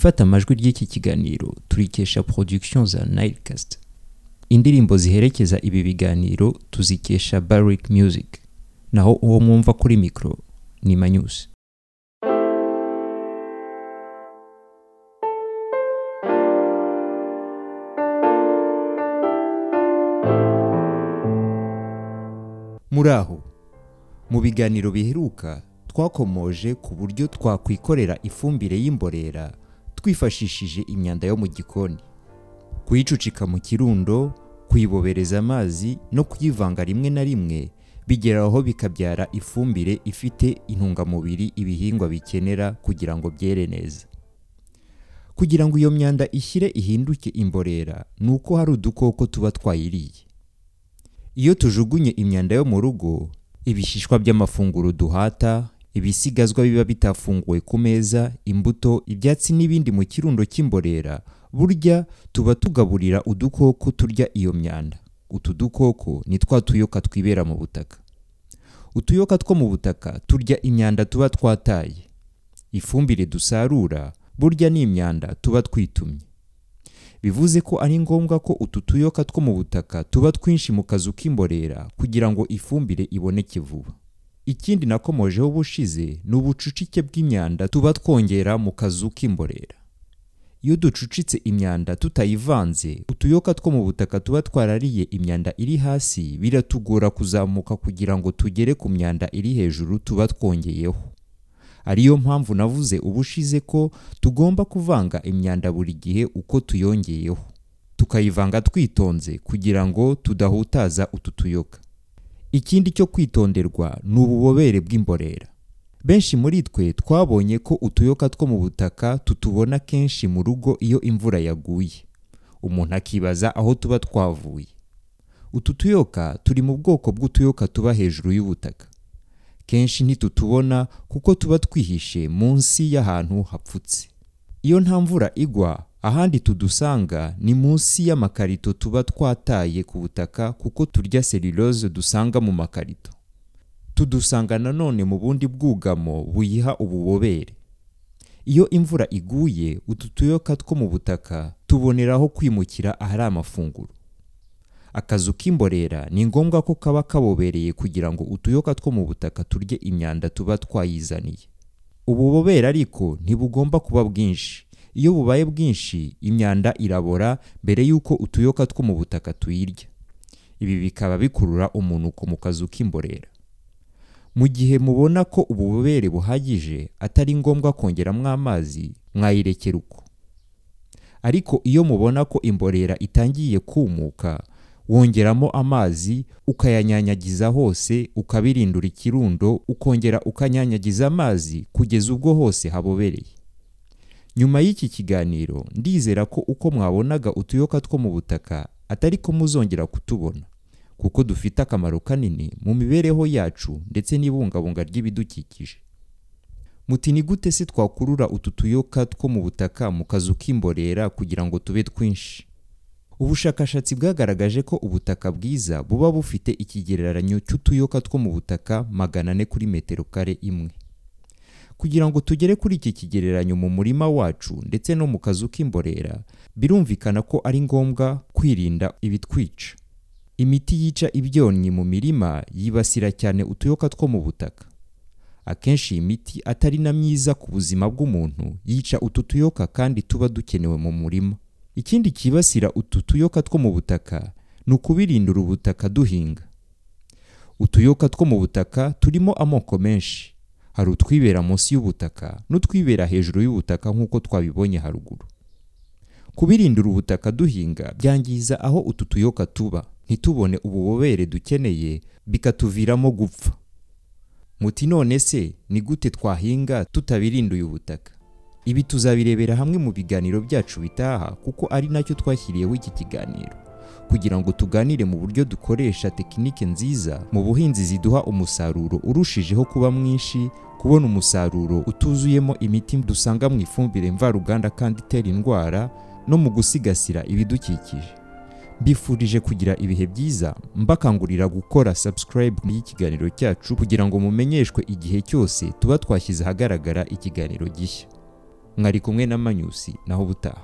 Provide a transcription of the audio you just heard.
ifata amajwi ry'iki kiganiro turikesha production za Nilecast indirimbo ziherekeza ibi biganiro tuzikesha Barrick Music. Naho uwo mwumva kuri mikoro ni Manyusi. Muri aho mu biganiro biheruka twakomoje ku buryo twakwikorera ifumbire y'imborera twifashishije imyanda yo mu gikoni. Kuyicucika mu kirundo kuyibobereza amazi no kuyivanga rimwe na rimwe bigera aho bikabyara ifumbire ifite intungamubiri ibihingwa bikenera kugira ngo byere neza. Kugira ngo iyo myanda ishyire ihinduke imborera ni uko hari udukoko tuba twayiriye. Iyo tujugunye imyanda yo mu rugo ibishishwa by'amafunguro duhata ibisigazwa biba bitafunguwe ku meza imbuto ibyatsi n'ibindi mu kirundo cy'imborera burya tuba tugaburira udukoko turya iyo myanda. Utu dukoko ni twa tuyoka twibera mu butaka. Utuyoka two mu butaka turya imyanda tuba twataye. Ifumbire dusarura burya ni imyanda tuba twitumye. Bivuze ko ari ngombwa ko utu tuyoka two mu butaka tuba twinshi mu kazu k'imborera kugira ngo ifumbire iboneke vuba. Ikindi nakomojeho ubushize ni ubucucike bw'imyanda tuba twongera mu kazu k'imborera. Iyo ducucitse imyanda tutayivanze utuyoka two mu butaka tuba twarariye imyanda iri hasi biratugora kuzamuka kugira ngo tugere ku myanda iri hejuru tuba twongeyeho. Ariyo mpamvu navuze ubushize ko tugomba kuvanga imyanda buri gihe uko tuyongeyeho. Tukayivanga twitonze kugira ngo tudahutaza utu tuyoka. Ikindi cyo kwitonderwa ni ububobere bw'imborera. Benshi muri twe twabonye ko utuyoka two mu butaka tutubona kenshi mu rugo iyo imvura yaguye. Umuntu akibaza aho tuba twavuye. Utu tuyoka turi mu bwoko bw'utuyoka tuba hejuru y'ubutaka. Kenshi ntitutubona kuko tuba twihishe munsi y'ahantu hapfutse. Iyo nta mvura igwa ahandi tudusanga ni munsi y'amakarito tuba twataye ku butaka kuko turya selulose dusanga mu makarito. Tudusanga nanone mu bundi bwugamo buyiha ububobere. Iyo imvura iguye utu tuyoka two mu butaka tuboneraho kwimukira ahari amafunguro. Akazu k'imborera ni ngombwa ko kaba kabobereye kugira ngo utuyoka two mu butaka turye imyanda tuba twayizaniye. Ububobere ariko ntibugomba kuba bwinshi. Iyo bubaye bwinshi imyanda irabora mbere y'uko utuyoka two mu butaka tuyirya. Ibi bikaba bikurura umunuko mu kazu k'imborera. Mu gihe mubona ko ububobere buhagije atari ngombwa kongeramo amazi mwayirekera uko. Ariko iyo mubona ko imborera itangiye kumuka wongeramo amazi ukayanyanyagiza hose ukabirindura ikirundo ukongera ukanyanyagiza amazi kugeza ubwo hose habobereye. Nyuma y'iki kiganiro ndizera ko uko mwabonaga utuyoka two mu butaka atari ko muzongera kutubona kuko dufite akamaro kanini mu mibereho yacu ndetse n'ibungabunga ry'ibidukikije. Muti ni gute se twakurura utu tuyoka two mu butaka mu kazu k'imborera kugira ngo tube twinshi? Ubushakashatsi bwagaragaje ko ubutaka bwiza buba bufite ikigereranyo cy'utuyoka two mu butaka magana ane kuri metero kare imwe. Kugira ngo tugere kuri iki kigereranyo mu murima wacu ndetse no mu kazu k'imborera birumvikana ko ari ngombwa kwirinda ibitwica. Imiti yica ibyonnyi mu mirima yibasira cyane utuyoka two mu butaka. Akenshi iyi miti atari na myiza ku buzima bw'umuntu yica utu tuyoka kandi tuba dukenewe mu murima. Ikindi cyibasira utu tuyoka two mu butaka ni ukubirindura ubutaka duhinga. Utuyoka two mu butaka turimo amoko menshi. Hari utwibera munsi y'ubutaka n'utwibera hejuru y'ubutaka nk'uko twabibonye haruguru. Kubirindura ubutaka duhinga byangiza aho utu tuyoka tuba. Ntitubone ububobere dukeneye bikatuviramo gupfa. Muti none se ni gute twahinga tutabirinduye ubutaka? Ibi tuzabirebera hamwe mu biganiro byacu bitaha kuko ari na cyo twashyiriyeho iki kiganiro. Kugira ngo tuganire mu buryo dukoresha tekinike nziza mu buhinzi ziduha umusaruro urushijeho kuba mwinshi kubona umusaruro utuzuyemo imiti dusanga mu ifumbire mvaruganda kandi itera indwara no mu gusigasira ibidukikije. Mbifurije kugira ibihe byiza mbakangurira gukora subscribe y'ikiganiro cyacu kugira ngo mumenyeshwe igihe cyose tuba twashyize ahagaragara ikiganiro gishya. Mwari kumwe na manyusi naho ubutaha.